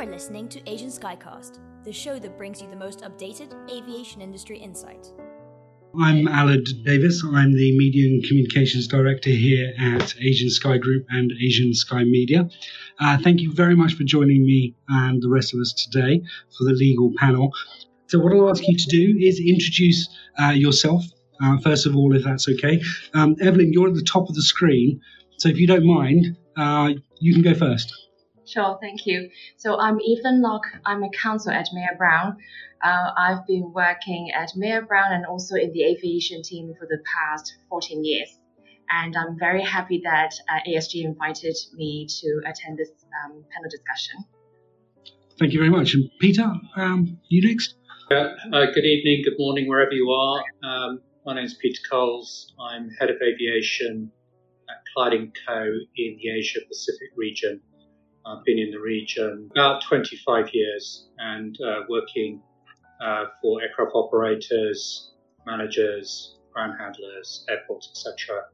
You're listening to Asian Skycast, the show that brings you the most updated aviation industry insight. I'm Aled Davis. I'm the Media and Communications Director here at Asian Sky Group and Asian Sky Media. Uh, thank you very much for joining me and the rest of us today for the legal panel. So, what I'll ask you to do is introduce uh, yourself, uh, first of all, if that's okay. Um, Evelyn, you're at the top of the screen, so if you don't mind, uh, you can go first. Sure, thank you. So I'm Evelyn Locke. I'm a counsel at Mayer Brown. Uh, I've been working at Mayer Brown and also in the aviation team for the past 14 years. And I'm very happy that uh, ASG invited me to attend this um, panel discussion. Thank you very much. And Peter, um, you next. Uh, good evening, good morning, wherever you are. Um, my name is Peter Coles. I'm head of aviation at Clyde & Co. in the Asia Pacific region. I've been in the region about 25 years and uh, working uh, for aircraft operators, managers, ground handlers, airports, etc.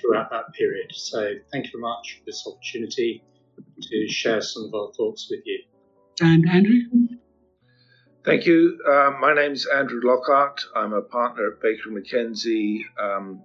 throughout that period. So thank you very much for this opportunity to share some of our thoughts with you. And Andrew? Thank you. Uh, my name is Andrew Lockhart. I'm a partner at Baker McKenzie. Um,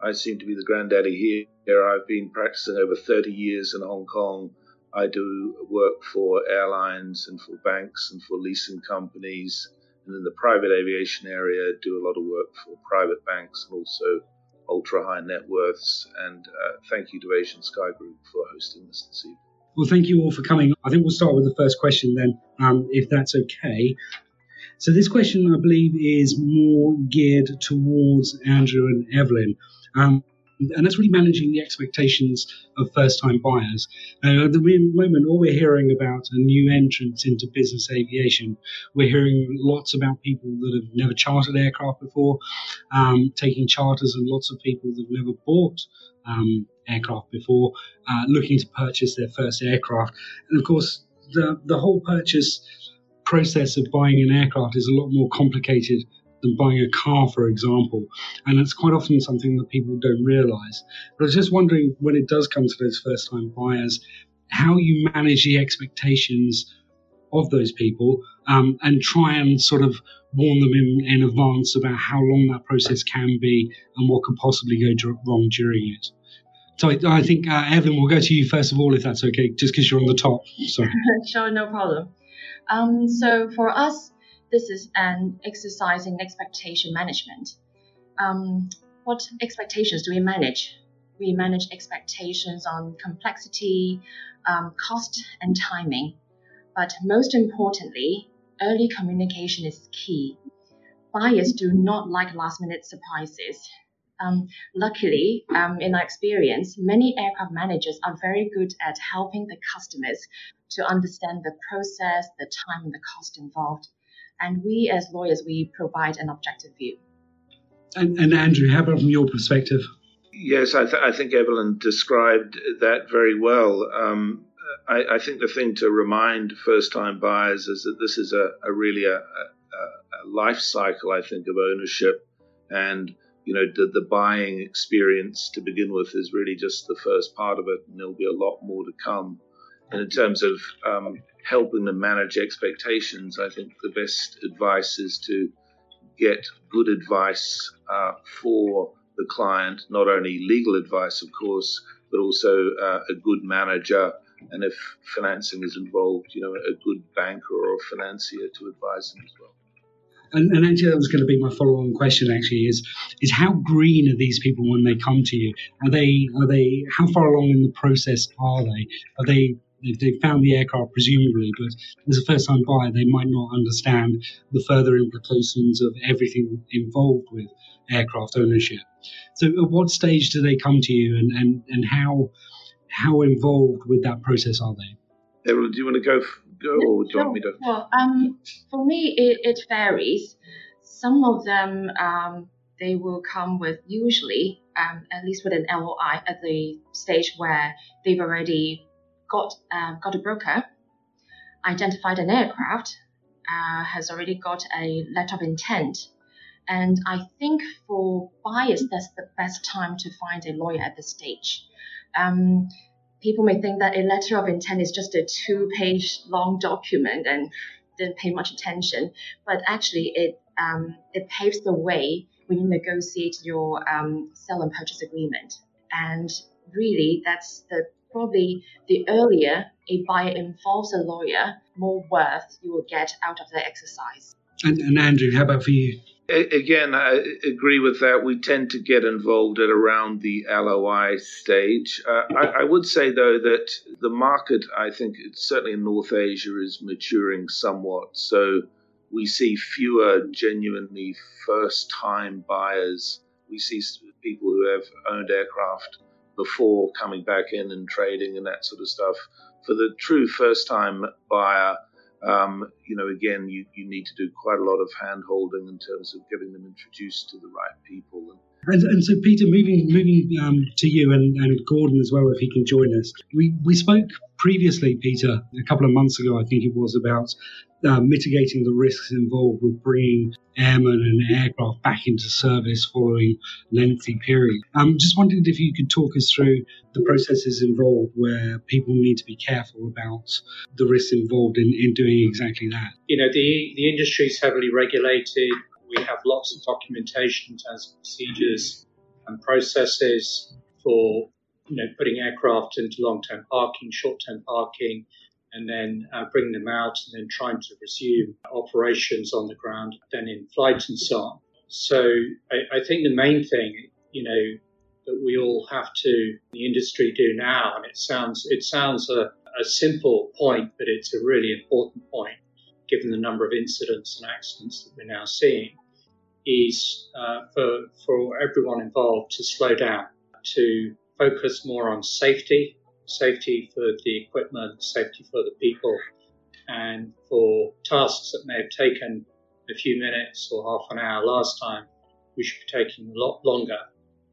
I seem to be the granddaddy here. I've been practicing over 30 years in Hong Kong I do work for airlines and for banks and for leasing companies. And in the private aviation area, do a lot of work for private banks and also ultra high net worths. And uh, thank you to Asian Sky Group for hosting this this evening. Well, thank you all for coming. I think we'll start with the first question then, um, if that's okay. So, this question, I believe, is more geared towards Andrew and Evelyn. Um, and that's really managing the expectations of first-time buyers. Uh, at the moment, all we're hearing about are new entrants into business aviation. We're hearing lots about people that have never chartered aircraft before, um, taking charters, and lots of people that have never bought um, aircraft before, uh, looking to purchase their first aircraft. And of course, the the whole purchase process of buying an aircraft is a lot more complicated than buying a car, for example. And it's quite often something that people don't realize. But I was just wondering when it does come to those first time buyers, how you manage the expectations of those people um, and try and sort of warn them in, in advance about how long that process can be and what could possibly go wrong during it. So I, I think, uh, Evan, we'll go to you first of all, if that's okay, just because you're on the top. Sorry. sure, no problem. Um, so for us, this is an exercise in expectation management. Um, what expectations do we manage? We manage expectations on complexity, um, cost, and timing. But most importantly, early communication is key. Buyers do not like last minute surprises. Um, luckily, um, in our experience, many aircraft managers are very good at helping the customers to understand the process, the time, and the cost involved and we as lawyers we provide an objective view. And, and Andrew, how about from your perspective? Yes, I, th- I think Evelyn described that very well. Um, I, I, think the thing to remind first-time buyers is that this is a, a really a, a, a, life cycle, I think, of ownership, and you know the, the buying experience to begin with is really just the first part of it, and there'll be a lot more to come. And in terms of um, helping them manage expectations, I think the best advice is to get good advice uh, for the client, not only legal advice, of course, but also uh, a good manager. And if financing is involved, you know, a good banker or a financier to advise them as well. And, and, actually, that was going to be my follow-on question. Actually, is is how green are these people when they come to you? Are they are they how far along in the process are they? Are they They've, they've found the aircraft, presumably, but as a first time buyer, they might not understand the further implications of everything involved with aircraft ownership. So, at what stage do they come to you, and, and, and how how involved with that process are they? Evelyn, do you want to go, go or do you want me to? Well, um, for me, it, it varies. Some of them, um, they will come with usually, um, at least with an LOI at the stage where they've already got uh, got a broker, identified an aircraft, uh, has already got a letter of intent, and I think for buyers that's the best time to find a lawyer at this stage. Um, people may think that a letter of intent is just a two page long document and didn't pay much attention, but actually it um, it paves the way when you negotiate your um, sell and purchase agreement. And really, that's the probably the earlier a buyer involves a lawyer, more worth you will get out of that exercise. And, and Andrew, how about for you? Again, I agree with that. We tend to get involved at around the LOI stage. Uh, I, I, would say, though, that the market, I think, certainly in North Asia, is maturing somewhat. So we see fewer genuinely first time buyers. We see people who have owned aircraft before coming back in and trading and that sort of stuff. For the true first time buyer, um, you know, again, you, you need to do quite a lot of hand holding in terms of getting them introduced to the right people. And, and so, Peter, moving moving um, to you and, and Gordon as well, if he can join us. We we spoke previously, Peter, a couple of months ago, I think it was about uh, mitigating the risks involved with bringing airmen and aircraft back into service following lengthy period. I um, just wondered if you could talk us through the processes involved where people need to be careful about the risks involved in, in doing exactly that. You know, the, the industry is heavily regulated. We have lots of documentation in terms of procedures and processes for you know putting aircraft into long-term parking, short-term parking, and then uh, bring them out and then trying to resume operations on the ground, then in flight and so on. So I, I think the main thing, you know, that we all have to the industry do now, and it sounds it sounds a, a simple point, but it's a really important point given the number of incidents and accidents that we're now seeing, is uh, for for everyone involved to slow down, to focus more on safety safety for the equipment, safety for the people, and for tasks that may have taken a few minutes or half an hour last time, we should be taking a lot longer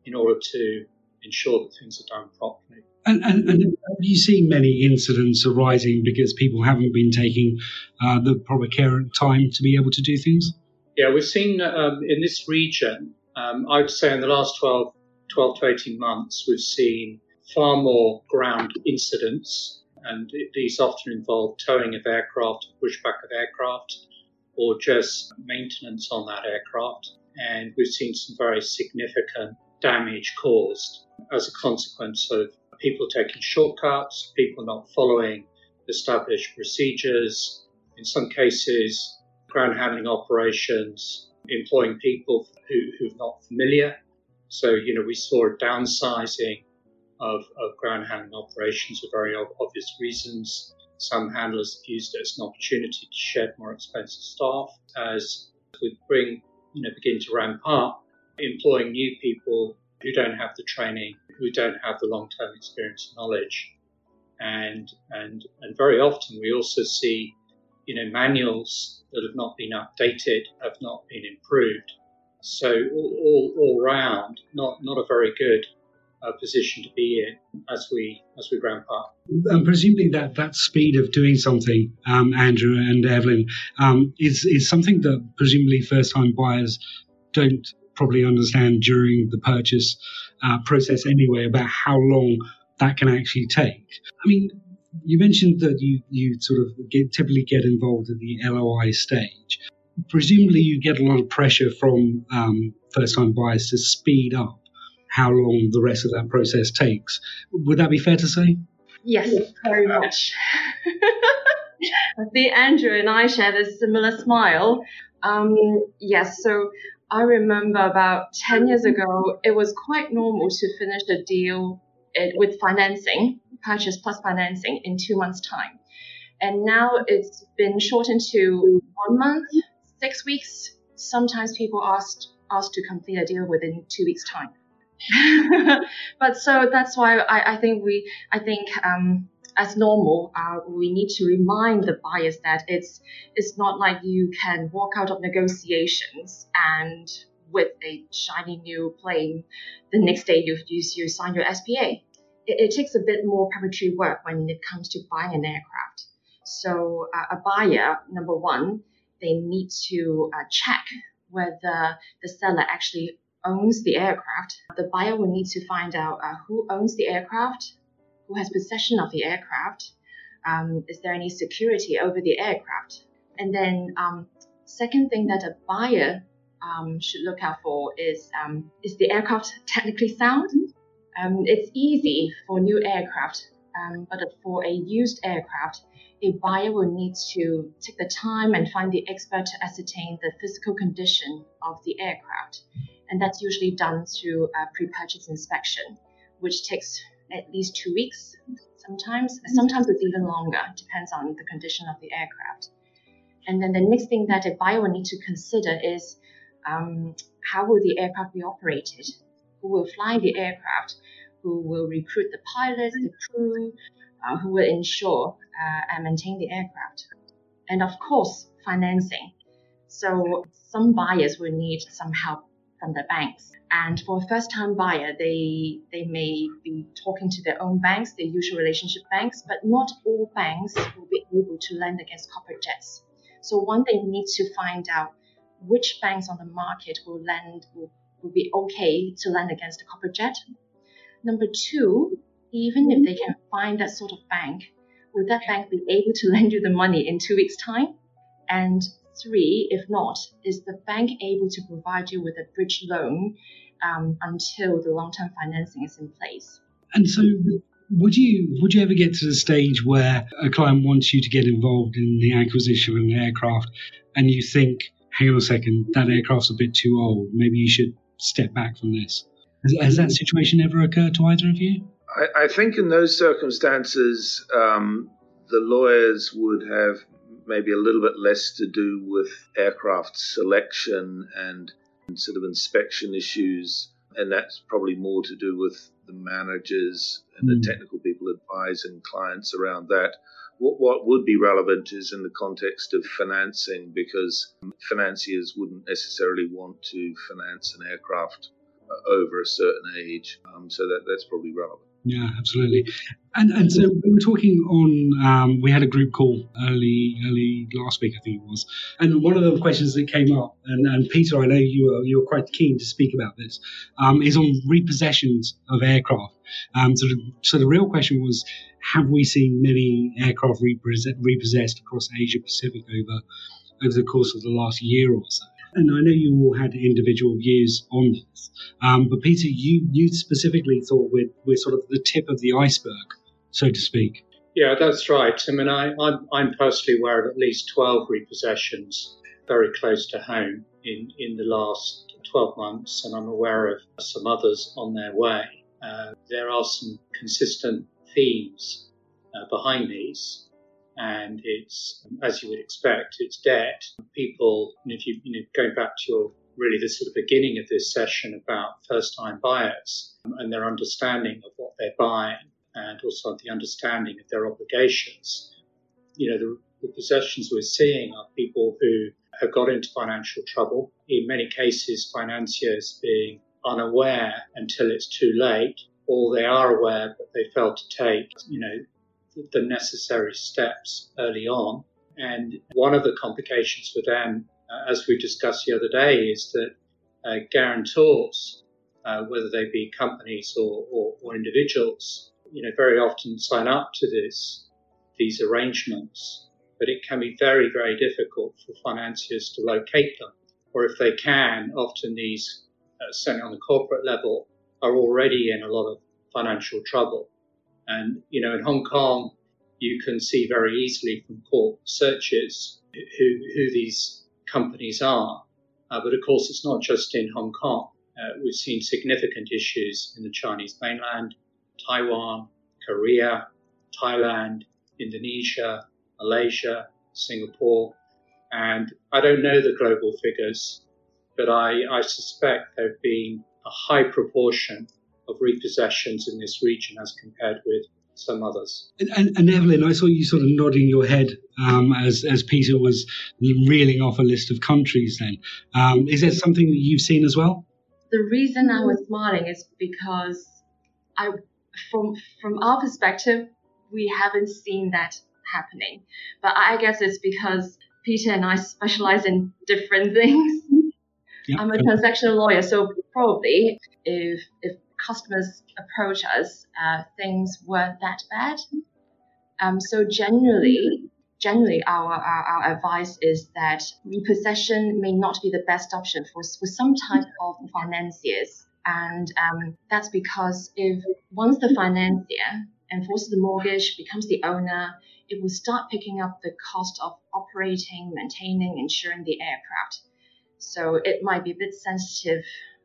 in order to ensure that things are done properly. And, and, and have you seen many incidents arising because people haven't been taking uh, the proper care and time to be able to do things? Yeah, we've seen um, in this region, um, I would say in the last 12, 12 to 18 months, we've seen far more ground incidents, and these often involve towing of aircraft, pushback of aircraft, or just maintenance on that aircraft. And we've seen some very significant damage caused as a consequence of people taking shortcuts, people not following established procedures, in some cases, ground handling operations employing people who, are not familiar. So, you know, we saw a downsizing of, of ground handling operations for very obvious reasons. Some handlers used it as an opportunity to shed more expensive staff. As we bring, you know, begin to ramp up, employing new people who don't have the training, who don't have the long-term experience and knowledge, and and and very often we also see, you know, manuals that have not been updated, have not been improved. So all, all, all round, not not a very good uh, position to be in as we as we ramp up. And presumably that that speed of doing something, um, Andrew and Evelyn, um, is is something that presumably first time buyers don't probably understand during the purchase uh, process anyway about how long that can actually take. I mean. You mentioned that you, you sort of get, typically get involved at the LOI stage. Presumably, you get a lot of pressure from um, first time buyers to speed up how long the rest of that process takes. Would that be fair to say? Yes, very much. I think Andrew and I share a similar smile. Um, yes, so I remember about 10 years ago, it was quite normal to finish a deal with financing, purchase plus financing, in two months' time. And now it's been shortened to one month, six weeks. Sometimes people asked asked to complete a deal within two weeks' time. but so that's why I, I think we I think um, as normal uh, we need to remind the buyers that it's it's not like you can walk out of negotiations and with a shiny new plane the next day you you, you sign your SPA. It, it takes a bit more preparatory work when it comes to buying an aircraft. So uh, a buyer number one they need to uh, check whether the seller actually owns the aircraft, the buyer will need to find out uh, who owns the aircraft, who has possession of the aircraft? Um, is there any security over the aircraft? And then, um, second thing that a buyer um, should look out for is um, is the aircraft technically sound? Um, it's easy for new aircraft, um, but for a used aircraft, a buyer will need to take the time and find the expert to ascertain the physical condition of the aircraft. And that's usually done through a pre-purchase inspection, which takes at least two weeks sometimes. Sometimes it's even longer, depends on the condition of the aircraft. And then the next thing that a buyer will need to consider is um, how will the aircraft be operated? Who will fly the aircraft? Who will recruit the pilots, the crew? Uh, who will ensure uh, and maintain the aircraft? And of course, financing. So some buyers will need some help from the banks. And for a first-time buyer, they they may be talking to their own banks, their usual relationship banks, but not all banks will be able to lend against corporate jets. So one, they need to find out which banks on the market will lend will, will be okay to lend against a corporate jet. Number two, even if they can find that sort of bank, will that bank be able to lend you the money in two weeks' time? And three, if not, is the bank able to provide you with a bridge loan um, until the long-term financing is in place? And so, would you would you ever get to the stage where a client wants you to get involved in the acquisition of an aircraft, and you think, hang on a second, that aircraft's a bit too old. Maybe you should step back from this. Has, has that situation ever occurred to either of you? I, I think in those circumstances, um, the lawyers would have maybe a little bit less to do with aircraft selection and sort of inspection issues. And that's probably more to do with the managers and mm. the technical people advising clients around that. What, would be relevant is in the context of financing, because financiers wouldn't necessarily want to finance an aircraft uh, over a certain age. Um, so that, that's probably relevant. Yeah, absolutely. And and so we were talking on. Um, we had a group call early early last week, I think it was. And one of the questions that came up, and, and Peter, I know you were you were quite keen to speak about this, um, is on repossessions of aircraft. Um, so the, so the real question was, have we seen many aircraft repossessed across Asia Pacific over over the course of the last year or so? And I know you all had individual views on this, um, but Peter, you you specifically thought we're we're sort of the tip of the iceberg, so to speak. Yeah, that's right. I mean, I, I'm, I'm personally aware of at least 12 repossessions very close to home in, in the last 12 months, and I'm aware of some others on their way. Uh, there are some consistent themes uh, behind these and it's as you would expect, it's debt. People, if you, you know, going back to your really the sort of beginning of this session about first-time buyers um, and their understanding of what they're buying, and also the understanding of their obligations. You know, the, the possessions we're seeing are people who have got into financial trouble. In many cases, financiers being unaware until it's too late, or they are aware but they failed to take, you know, the necessary steps early on. And one of the complications for them, uh, as we discussed the other day, is that uh, guarantors, uh, whether they be companies or, or, or, individuals, you know, very often sign up to this these arrangements, but it can be very, very difficult for financiers to locate them. Or if they can, often these, uh, certainly on the corporate level, are already in a lot of financial trouble. And, you know, in Hong Kong, you can see very easily from court searches who, who these companies are. Uh, but of course, it's not just in Hong Kong. Uh, we've seen significant issues in the Chinese mainland, Taiwan, Korea, Thailand, Indonesia, Malaysia, Singapore. And I don't know the global figures, but I, I suspect there have been a high proportion of repossessions in this region as compared with some others. And, and, and, Evelyn, I saw you sort of nodding your head um, as as Peter was reeling off a list of countries. Then, um, is that something that you've seen as well? The reason I was smiling is because I, from from our perspective, we haven't seen that happening. But I guess it's because Peter and I specialize in different things. Yep. I'm a transactional lawyer, so probably if if customers approach us, uh, things weren't that bad. Um, so generally, generally our, our, our, advice is that repossession may not be the best option for, for some type of financiers. And um, that's because if once the financier enforces the mortgage, becomes the owner, it will start picking up the cost of operating, maintaining, insuring the aircraft. So it might be a bit sensitive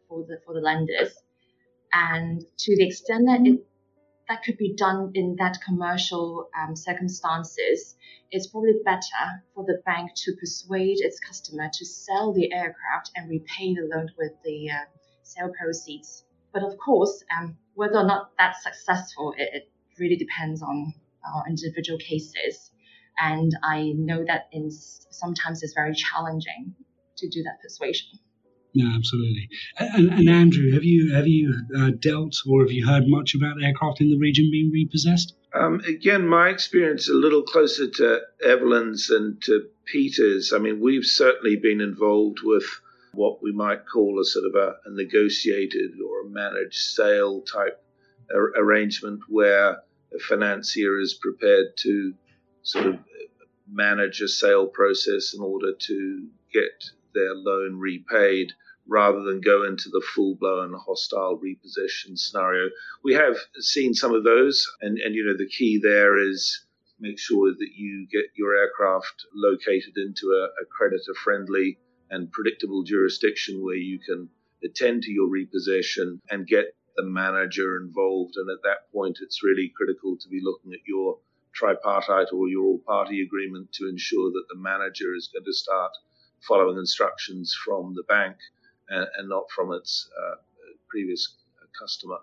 for the for the lenders. And to the extent that it that could be done in that commercial um, circumstances, it's probably better for the bank to persuade its customer to sell the aircraft and repay the loan with the uh, sale proceeds. But of course, um, whether or not that's successful, it, it really depends on uh, individual cases. And I know that in sometimes it's very challenging to do that persuasion. No, absolutely. And, and, Andrew, have you have you uh, dealt or have you heard much about aircraft in the region being repossessed? Um, again, my experience a little closer to Evelyn's and to Peter's. I mean, we've certainly been involved with what we might call a sort of a, a negotiated or a managed sale type ar- arrangement where a financier is prepared to sort of manage a sale process in order to get their loan repaid rather than go into the full blown hostile repossession scenario. We have seen some of those, and, and you know, the key there is make sure that you get your aircraft located into a, a creditor friendly and predictable jurisdiction where you can attend to your repossession and get the manager involved. And at that point, it's really critical to be looking at your tripartite or your all party agreement to ensure that the manager is going to start following instructions from the bank and, and not from its uh, previous customer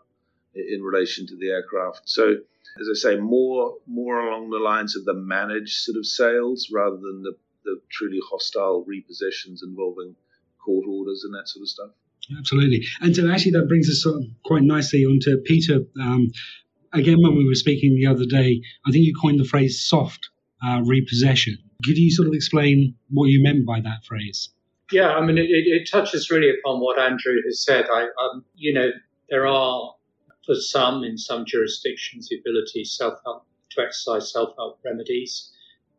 in relation to the aircraft. So, as I say, more more along the lines of the managed sort of sales rather than the, the truly hostile repossessions involving court orders and that sort of stuff. Absolutely. And so, actually, that brings us sort of quite nicely onto Peter. Um, again, when we were speaking the other day, I think you coined the phrase soft uh, repossession. Could you sort of explain what you meant by that phrase? Yeah, I mean, it, it touches really upon what Andrew has said. I, um, you know, there are for some in some jurisdictions the ability self-help to exercise self-help remedies.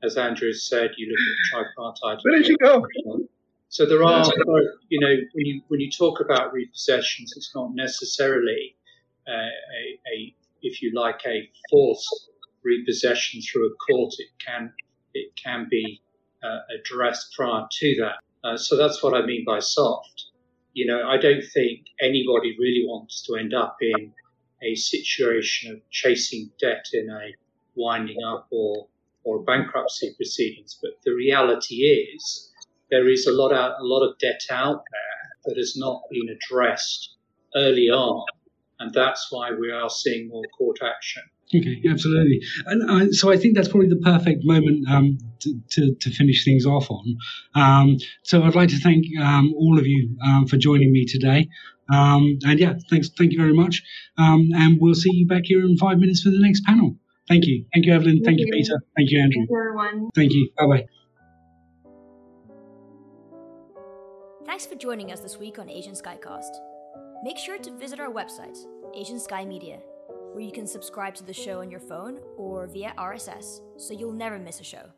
As Andrew has said, you look at tripartite. Where did you go? So there are, you know, when you when you talk about repossessions, it's not necessarily uh, a, a, if you like, a forced repossession through a court. It can it can be uh, addressed prior to that. Uh, so that's what I mean by soft. You know, I don't think anybody really wants to end up in a situation of chasing debt in a winding up or, or bankruptcy proceedings. But the reality is there is a lot, out, a lot of debt out there that has not been addressed early on. And that's why we are seeing more court action. Okay, absolutely. And uh, so I think that's probably the perfect moment um, to, to, to, finish things off on. Um, so I'd like to thank um, all of you um, for joining me today. Um, and yeah, thanks, thank you very much. Um, and we'll see you back here in five minutes for the next panel. Thank you. Thank you, Evelyn. Thank, thank you, you, Peter. Thank you, Andrew. Thank you, everyone. Thank you. Bye bye. Thanks for joining us this week on Asian Skycast. Make sure to visit our website, Asian Sky Media where you can subscribe to the show on your phone or via RSS so you'll never miss a show.